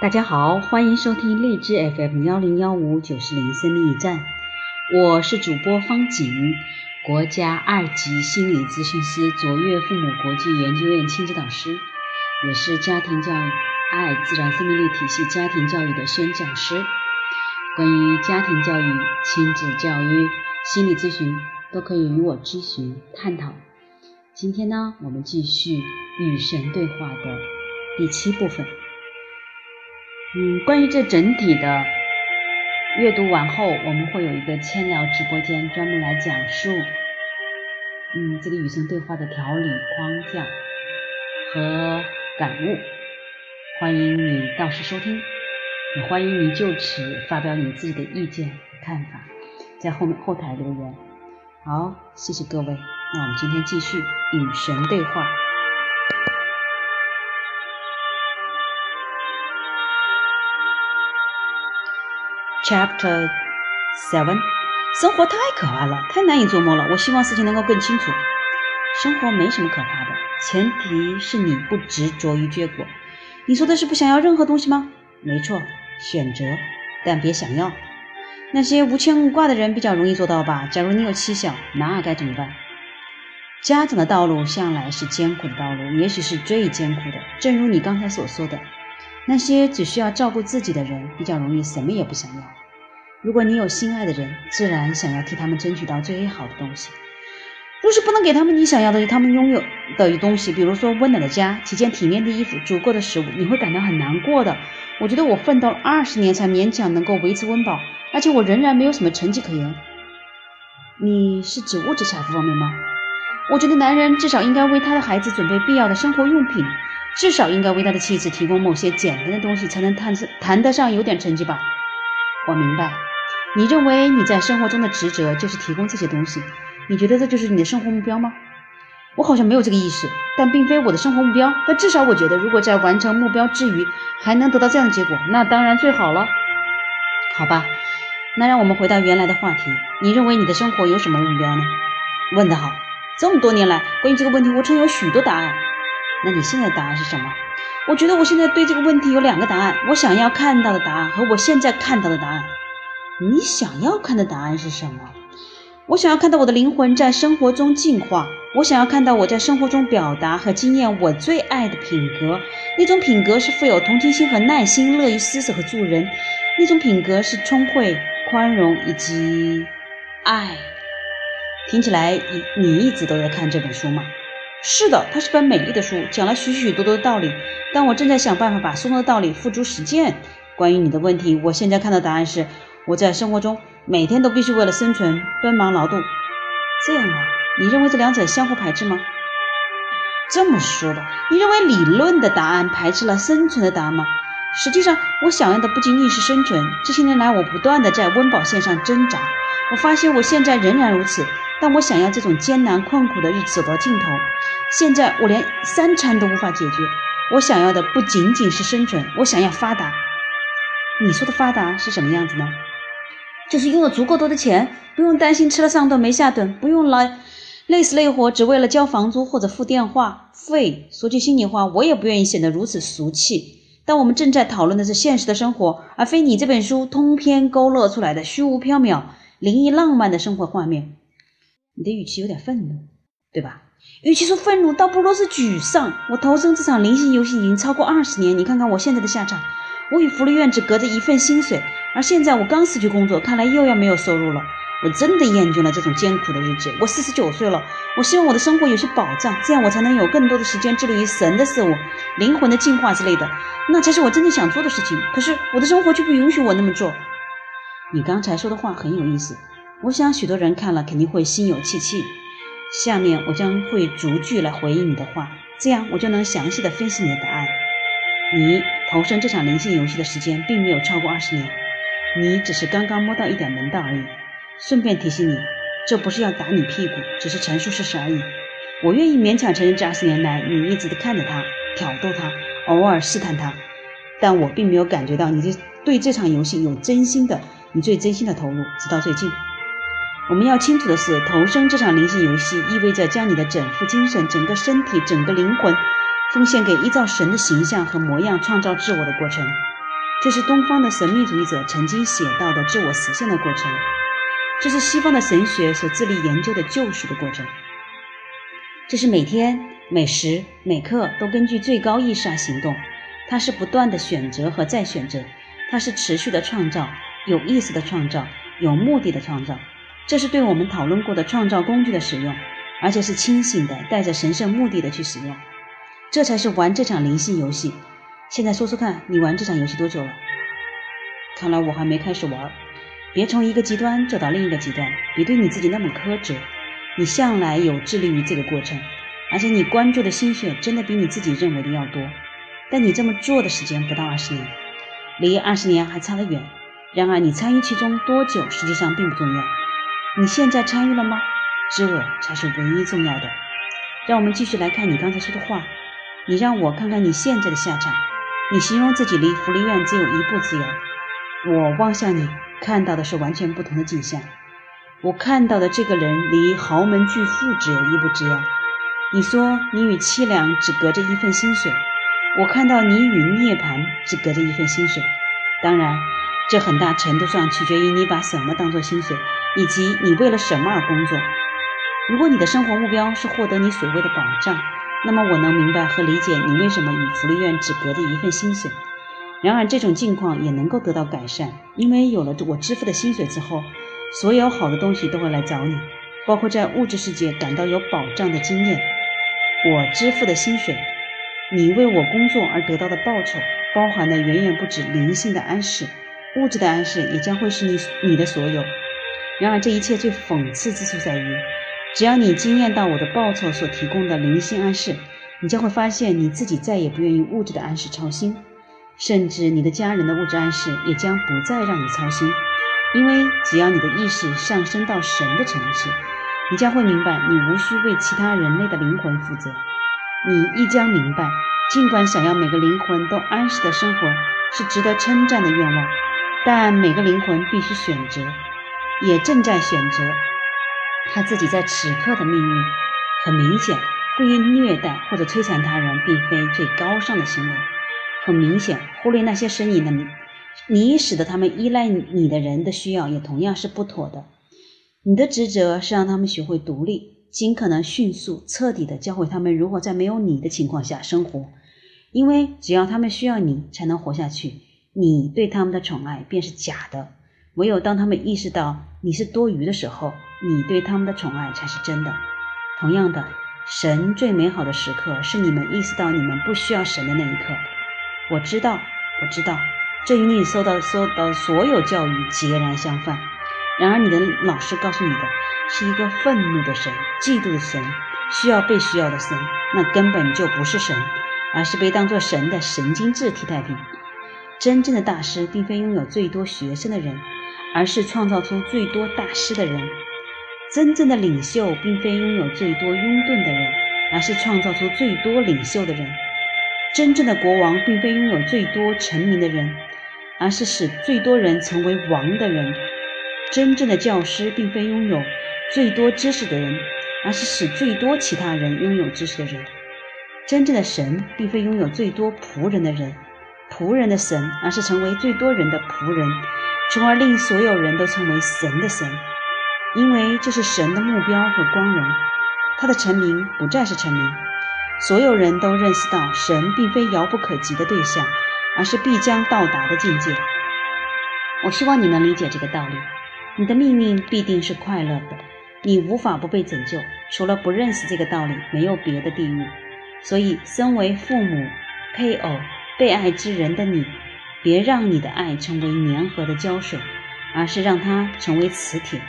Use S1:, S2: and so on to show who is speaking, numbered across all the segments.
S1: 大家好，欢迎收听荔枝 FM 幺零幺五九四零生命驿站，我是主播方景，国家二级心理咨询师，卓越父母国际研究院亲子导师，也是家庭教育爱自然生命力体系家庭教育的宣讲师。关于家庭教育、亲子教育、心理咨询，都可以与我咨询探讨。今天呢，我们继续与神对话的第七部分。嗯，关于这整体的阅读完后，我们会有一个千聊直播间，专门来讲述嗯这个与神对话的条理框架和感悟。欢迎你到时收听，也欢迎你就此发表你自己的意见和看法，在后面后台留言。好，谢谢各位。那我们今天继续与神对话。Chapter Seven，生活太可怕了，太难以琢磨了。我希望事情能够更清楚。生活没什么可怕的，前提是你不执着于结果。你说的是不想要任何东西吗？没错，选择，但别想要。那些无牵无挂的人比较容易做到吧？假如你有妻小，那该怎么办？家长的道路向来是艰苦的道路，也许是最艰苦的。正如你刚才所说的，那些只需要照顾自己的人比较容易什么也不想要。如果你有心爱的人，自然想要替他们争取到最好的东西。若是不能给他们你想要的，他们拥有的东西，比如说温暖的家、几件体面的衣服、足够的食物，你会感到很难过的。我觉得我奋斗了二十年才勉强能够维持温饱，而且我仍然没有什么成绩可言。你是指物质财富方面吗？我觉得男人至少应该为他的孩子准备必要的生活用品，至少应该为他的妻子提供某些简单的东西，才能谈谈得上有点成绩吧。我明白。你认为你在生活中的职责就是提供这些东西？你觉得这就是你的生活目标吗？我好像没有这个意识，但并非我的生活目标。但至少我觉得，如果在完成目标之余还能得到这样的结果，那当然最好了。好吧，那让我们回到原来的话题。你认为你的生活有什么目标呢？问得好！这么多年来，关于这个问题，我曾有许多答案。那你现在的答案是什么？我觉得我现在对这个问题有两个答案：我想要看到的答案和我现在看到的答案。你想要看的答案是什么？我想要看到我的灵魂在生活中进化。我想要看到我在生活中表达和经验我最爱的品格。那种品格是富有同情心和耐心，乐于施舍和助人。那种品格是聪慧、宽容以及爱。听起来你你一直都在看这本书吗？是的，它是本美丽的书，讲了许许多多的道理。但我正在想办法把书中的道理付诸实践。关于你的问题，我现在看到答案是。我在生活中每天都必须为了生存奔忙劳动，这样啊？你认为这两者相互排斥吗？这么说吧，你认为理论的答案排斥了生存的答案吗？实际上，我想要的不仅仅是生存。这些年来，我不断的在温饱线上挣扎。我发现我现在仍然如此，但我想要这种艰难困苦的日子走到尽头。现在我连三餐都无法解决。我想要的不仅仅是生存，我想要发达。你说的发达是什么样子呢？就是拥有足够多的钱，不用担心吃了上顿没下顿，不用来累死累活只为了交房租或者付电话费。说句心里话，我也不愿意显得如此俗气。但我们正在讨论的是现实的生活，而非你这本书通篇勾勒出来的虚无缥缈、灵异浪漫的生活画面。你的语气有点愤怒，对吧？与其说愤怒，倒不如是沮丧。我投身这场灵性游戏已经超过二十年，你看看我现在的下场。我与福利院只隔着一份薪水，而现在我刚失去工作，看来又要没有收入了。我真的厌倦了这种艰苦的日子。我四十九岁了，我希望我的生活有些保障，这样我才能有更多的时间致力于神的事物、灵魂的进化之类的，那才是我真正想做的事情。可是我的生活却不允许我那么做。你刚才说的话很有意思，我想许多人看了肯定会心有戚戚。下面我将会逐句来回应你的话，这样我就能详细的分析你的答案。你。投身这场灵性游戏的时间并没有超过二十年，你只是刚刚摸到一点门道而已。顺便提醒你，这不是要打你屁股，只是陈述事实而已。我愿意勉强承认，这二十年来你一直看着他，挑逗他，偶尔试探他，但我并没有感觉到你对对这场游戏有真心的，你最真心的投入，直到最近。我们要清楚的是，投身这场灵性游戏意味着将你的整副精神、整个身体、整个灵魂。奉献给依照神的形象和模样创造自我的过程，这是东方的神秘主义者曾经写到的自我实现的过程，这是西方的神学所致力研究的救赎的过程。这是每天每时每刻都根据最高意识而行动，它是不断的选择和再选择，它是持续的创造，有意识的创造，有目的的创造。这是对我们讨论过的创造工具的使用，而且是清醒的，带着神圣目的的去使用。这才是玩这场灵性游戏。现在说说看，你玩这场游戏多久了？看来我还没开始玩。别从一个极端走到另一个极端，别对你自己那么苛责。你向来有致力于这个过程，而且你关注的心血真的比你自己认为的要多。但你这么做的时间不到二十年，离二十年还差得远。然而你参与其中多久，实际上并不重要。你现在参与了吗？知我才是唯一重要的。让我们继续来看你刚才说的话。你让我看看你现在的下场。你形容自己离福利院只有一步之遥。我望向你，看到的是完全不同的景象。我看到的这个人离豪门巨富只有一步之遥。你说你与凄凉只隔着一份薪水，我看到你与涅槃只隔着一份薪水。当然，这很大程度上取决于你把什么当做薪水，以及你为了什么而工作。如果你的生活目标是获得你所谓的保障，那么我能明白和理解你为什么与福利院只隔着一份薪水。然而，这种境况也能够得到改善，因为有了我支付的薪水之后。所有好的东西都会来找你，包括在物质世界感到有保障的经验。我支付的薪水，你为我工作而得到的报酬，包含的远远不止灵性的安适，物质的安适也将会是你你的所有。然而，这一切最讽刺之处在于，只要你惊艳到我的报酬所提供的灵性暗示，你将会发现你自己再也不愿意物质的暗示操心，甚至你的家人的物质暗示也将不再让你操心。因为只要你的意识上升到神的层次，你将会明白，你无需为其他人类的灵魂负责。你亦将明白，尽管想要每个灵魂都安适的生活是值得称赞的愿望，但每个灵魂必须选择，也正在选择他自己在此刻的命运。很明显，故意虐待或者摧残他人并非最高尚的行为。很明显，忽略那些神隐的。你使得他们依赖你的人的需要也同样是不妥的。你的职责是让他们学会独立，尽可能迅速、彻底地教会他们如何在没有你的情况下生活。因为只要他们需要你才能活下去，你对他们的宠爱便是假的。唯有当他们意识到你是多余的时候，你对他们的宠爱才是真的。同样的，神最美好的时刻是你们意识到你们不需要神的那一刻。我知道，我知道。这与你受到受到所有教育截然相反。然而，你的老师告诉你的是一个愤怒的神、嫉妒的神、需要被需要的神，那根本就不是神，而是被当作神的神经质替代品。真正的大师并非拥有最多学生的人，而是创造出最多大师的人。真正的领袖并非拥有最多拥趸的人，而是创造出最多领袖的人。真正的国王并非拥有最多臣民的人。而是使最多人成为王的人。真正的教师并非拥有最多知识的人，而是使最多其他人拥有知识的人。真正的神并非拥有最多仆人的人，仆人的神，而是成为最多人的仆人，从而令所有人都成为神的神。因为这是神的目标和光荣。他的臣民不再是臣民，所有人都认识到神并非遥不可及的对象。而是必将到达的境界。我希望你能理解这个道理。你的命运必定是快乐的，你无法不被拯救。除了不认识这个道理，没有别的地狱。所以，身为父母、配偶、被爱之人的你，别让你的爱成为粘合的胶水，而是让它成为磁铁。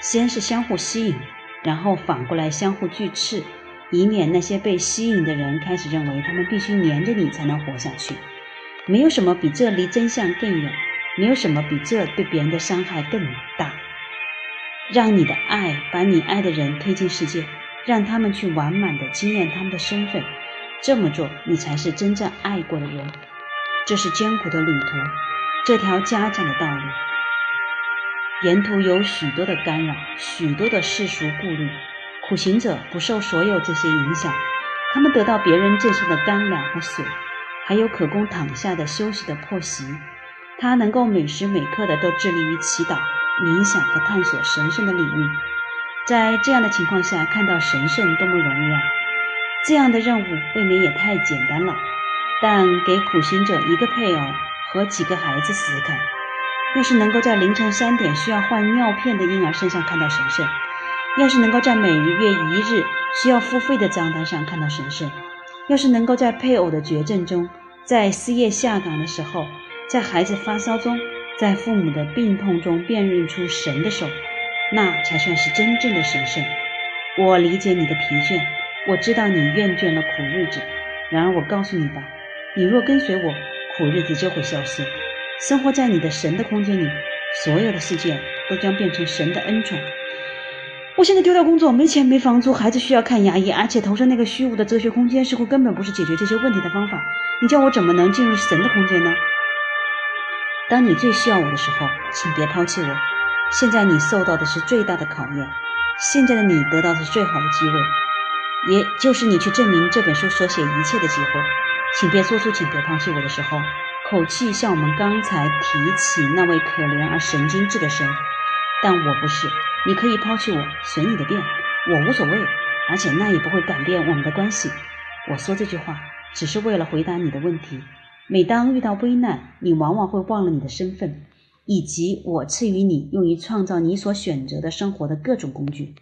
S1: 先是相互吸引，然后反过来相互拒斥，以免那些被吸引的人开始认为他们必须粘着你才能活下去。没有什么比这离真相更远，没有什么比这对别人的伤害更大。让你的爱把你爱的人推进世界，让他们去完满的经验他们的身份。这么做，你才是真正爱过的人。这是艰苦的旅途，这条家长的道路。沿途有许多的干扰，许多的世俗顾虑。苦行者不受所有这些影响，他们得到别人赠送的干粮和水。还有可供躺下的休息的破席，他能够每时每刻的都致力于祈祷、冥想和探索神圣的领域。在这样的情况下，看到神圣多么容易啊！这样的任务未免也太简单了。但给苦行者一个配偶和几个孩子试试看，要是能够在凌晨三点需要换尿片的婴儿身上看到神圣，要是能够在每月一日需要付费的账单上看到神圣，要是能够在配偶的绝症中，在失业下岗的时候，在孩子发烧中，在父母的病痛中辨认出神的手，那才算是真正的神圣。我理解你的疲倦，我知道你厌倦了苦日子，然而我告诉你吧。你若跟随我，苦日子就会消失。生活在你的神的空间里，所有的世界都将变成神的恩宠。我现在丢掉工作，没钱没房租，孩子需要看牙医，而且投身那个虚无的哲学空间，似乎根本不是解决这些问题的方法。你叫我怎么能进入神的空间呢？当你最需要我的时候，请别抛弃我。现在你受到的是最大的考验，现在的你得到的是最好的机会，也就是你去证明这本书所写一切的机会。请别说出“请别抛弃我”的时候，口气像我们刚才提起那位可怜而神经质的神。但我不是，你可以抛弃我，随你的便，我无所谓，而且那也不会改变我们的关系。我说这句话只是为了回答你的问题。每当遇到危难，你往往会忘了你的身份，以及我赐予你用于创造你所选择的生活的各种工具。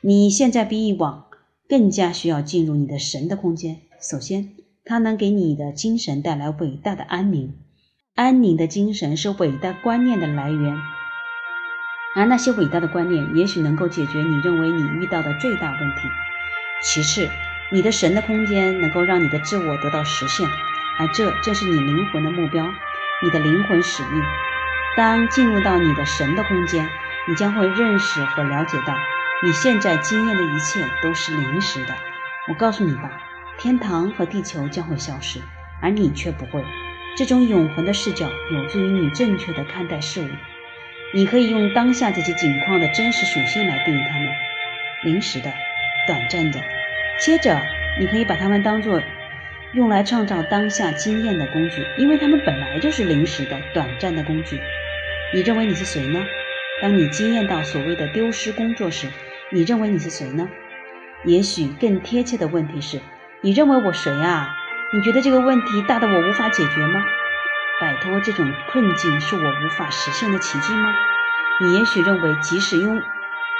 S1: 你现在比以往更加需要进入你的神的空间。首先。它能给你的精神带来伟大的安宁，安宁的精神是伟大观念的来源，而那些伟大的观念也许能够解决你认为你遇到的最大问题。其次，你的神的空间能够让你的自我得到实现，而这正是你灵魂的目标，你的灵魂使命。当进入到你的神的空间，你将会认识和了解到，你现在经验的一切都是临时的。我告诉你吧。天堂和地球将会消失，而你却不会。这种永恒的视角有助于你正确的看待事物。你可以用当下这些景况的真实属性来定义它们：临时的、短暂的。接着，你可以把它们当作用来创造当下经验的工具，因为它们本来就是临时的、短暂的工具。你认为你是谁呢？当你经验到所谓的丢失工作时，你认为你是谁呢？也许更贴切的问题是。你认为我谁啊？你觉得这个问题大的我无法解决吗？摆脱这种困境是我无法实现的奇迹吗？你也许认为，即使拥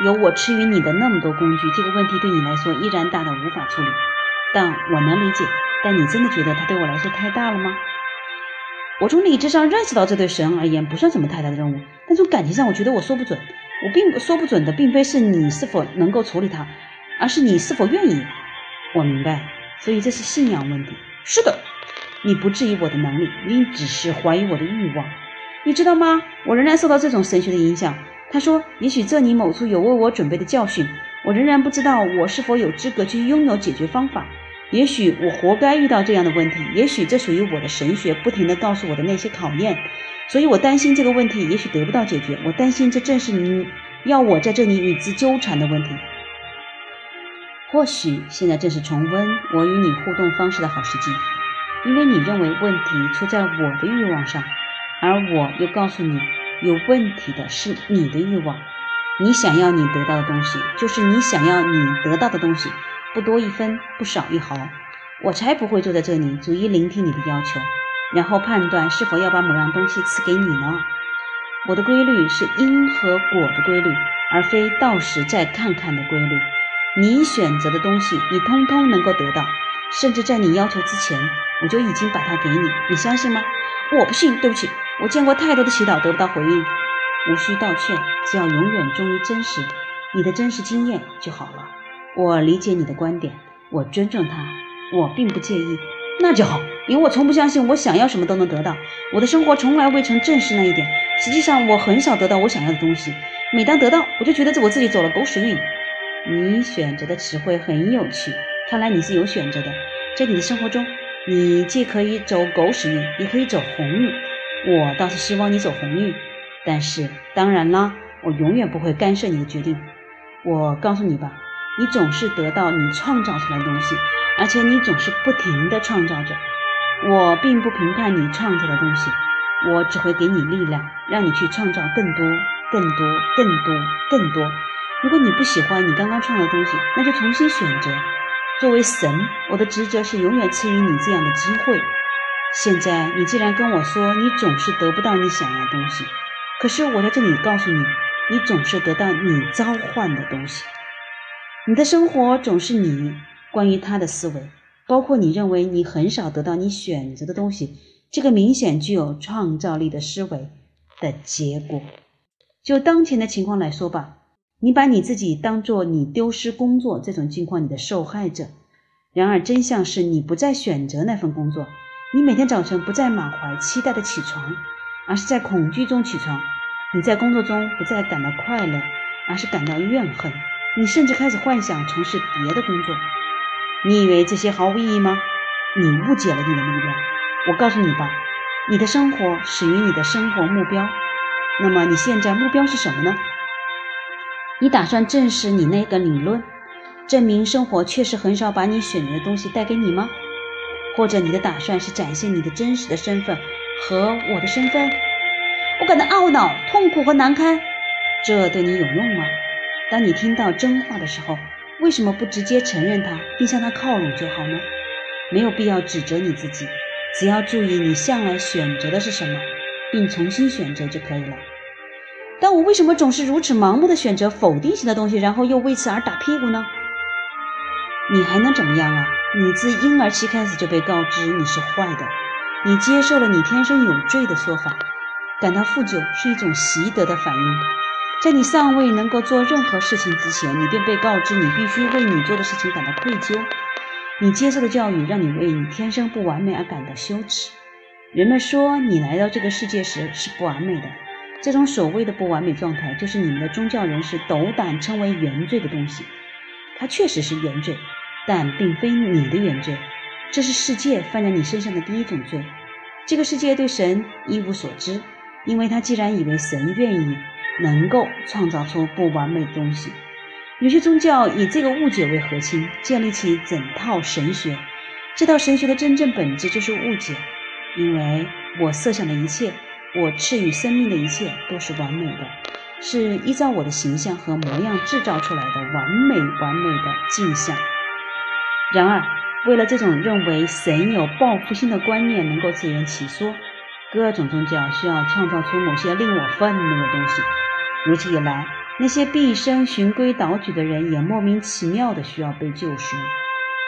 S1: 有我赐予你的那么多工具，这个问题对你来说依然大的无法处理。但我能理解。但你真的觉得它对我来说太大了吗？我从理智上认识到，这对神而言不算什么太大的任务。但从感情上，我觉得我说不准。我并不说不准的，并非是你是否能够处理它，而是你是否愿意。我明白。所以这是信仰问题。是的，你不质疑我的能力，你只是怀疑我的欲望。你知道吗？我仍然受到这种神学的影响。他说：“也许这里某处有为我准备的教训。我仍然不知道我是否有资格去拥有解决方法。也许我活该遇到这样的问题。也许这属于我的神学不停地告诉我的那些考验。所以我担心这个问题也许得不到解决。我担心这正是你要我在这里与之纠缠的问题。”或许现在正是重温我与你互动方式的好时机，因为你认为问题出在我的欲望上，而我又告诉你，有问题的是你的欲望。你想要你得到的东西，就是你想要你得到的东西，不多一分，不少一毫。我才不会坐在这里，逐一聆听你的要求，然后判断是否要把某样东西赐给你呢？我的规律是因和果的规律，而非到时再看看的规律。你选择的东西，你通通能够得到，甚至在你要求之前，我就已经把它给你。你相信吗？我不信。对不起，我见过太多的祈祷得不到回应。无需道歉，只要永远忠于真实，你的真实经验就好了。我理解你的观点，我尊重他，我并不介意。那就好，因为我从不相信我想要什么都能得到。我的生活从来未曾正视那一点。实际上，我很少得到我想要的东西。每当得到，我就觉得我自己走了狗屎运。你选择的词汇很有趣，看来你是有选择的。在你的生活中，你既可以走狗屎运，也可以走红运。我倒是希望你走红运，但是当然啦，我永远不会干涉你的决定。我告诉你吧，你总是得到你创造出来的东西，而且你总是不停地创造着。我并不评判你创造的东西，我只会给你力量，让你去创造更多、更多、更多、更多。如果你不喜欢你刚刚创造的东西，那就重新选择。作为神，我的职责是永远赐予你这样的机会。现在你既然跟我说你总是得不到你想要的东西，可是我在这里告诉你，你总是得到你召唤的东西。你的生活总是你关于他的思维，包括你认为你很少得到你选择的东西，这个明显具有创造力的思维的结果。就当前的情况来说吧，你把你自己当做你丢失工作这种境况你的受害者。然而真相是你不再选择那份工作。你每天早晨不再满怀期待的起床，而是在恐惧中起床。你在工作中不再感到快乐，而是感到怨恨。你甚至开始幻想从事别的工作。你以为这些毫无意义吗？你误解了你的力量。我告诉你吧，你的生活始于你的生活目标。那么你现在目标是什么呢？你打算证实你那个理论，证明生活确实很少把你选择的东西带给你吗？或者你的打算是展现你的真实的身份和我的身份？我感到懊恼、痛苦和难堪。这对你有用吗？当你听到真话的时候，为什么不直接承认它，并向它靠拢就好呢？没有必要指责你自己，只要注意你向来选择的是什么，并重新选择就可以了。但我为什么总是如此盲目的选择否定性的东西，然后又为此而打屁股呢？你还能怎么样啊？你自婴儿期开始就被告知你是坏的，你接受了你天生有罪的说法，感到负疚是一种习得的反应。在你尚未能够做任何事情之前，你便被告知你必须为你做的事情感到愧疚。你接受的教育让你为你天生不完美而感到羞耻。人们说你来到这个世界时是不完美的，这种所谓的不完美状态就是你们的宗教人士斗胆称为原罪的东西。它确实是原罪。但并非你的原罪，这是世界犯在你身上的第一种罪。这个世界对神一无所知，因为他既然以为神愿意能够创造出不完美的东西，有些宗教以这个误解为核心，建立起整套神学。这套神学的真正本质就是误解，因为我设想的一切，我赐予生命的一切都是完美的，是依照我的形象和模样制造出来的完美完美的镜像。然而，为了这种认为神有报复性的观念能够自圆其说，各种宗教需要创造出某些令我愤怒的东西。如此一来，那些毕生循规蹈矩的人也莫名其妙地需要被救赎。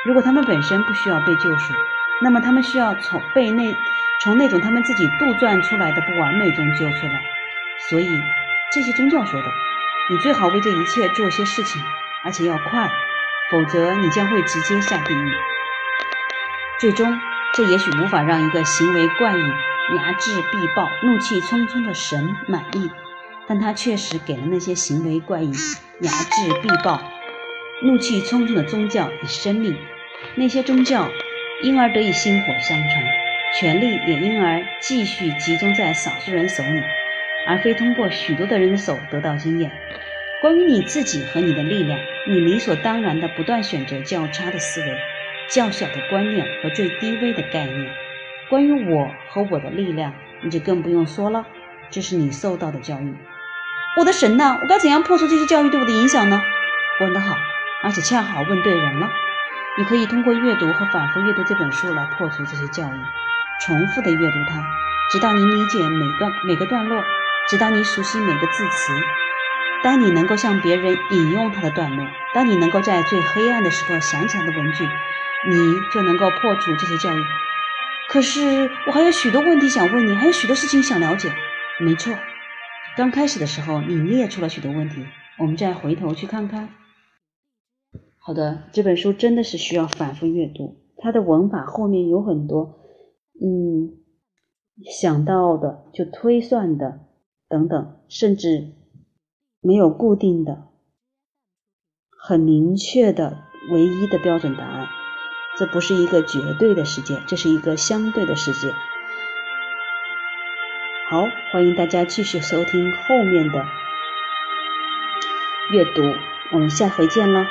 S1: 如果他们本身不需要被救赎，那么他们需要从被那从那种他们自己杜撰出来的不完美中救出来。所以，这些宗教说的，你最好为这一切做些事情，而且要快。否则，你将会直接下地狱。最终，这也许无法让一个行为怪异、睚眦必报、怒气冲冲的神满意，但他确实给了那些行为怪异、睚眦必报、怒气冲冲的宗教以生命。那些宗教因而得以薪火相传，权力也因而继续集中在少数人手里，而非通过许多的人的手得到经验。关于你自己和你的力量，你理所当然的不断选择较差的思维、较小的观念和最低微的概念。关于我和我的力量，你就更不用说了，这是你受到的教育。我的神呐，我该怎样破除这些教育对我的影响呢？问得好，而且恰好问对人了。你可以通过阅读和反复阅读这本书来破除这些教育，重复的阅读它，直到你理解每段每个段落，直到你熟悉每个字词。当你能够向别人引用它的段落，当你能够在最黑暗的时候想起来的文句，你就能够破除这些教育。可是我还有许多问题想问你，还有许多事情想了解。没错，刚开始的时候你列出了许多问题，我们再回头去看看。好的，这本书真的是需要反复阅读，它的文法后面有很多，嗯，想到的就推算的等等，甚至。没有固定的、很明确的唯一的标准答案，这不是一个绝对的世界，这是一个相对的世界。好，欢迎大家继续收听后面的阅读，我们下回见了。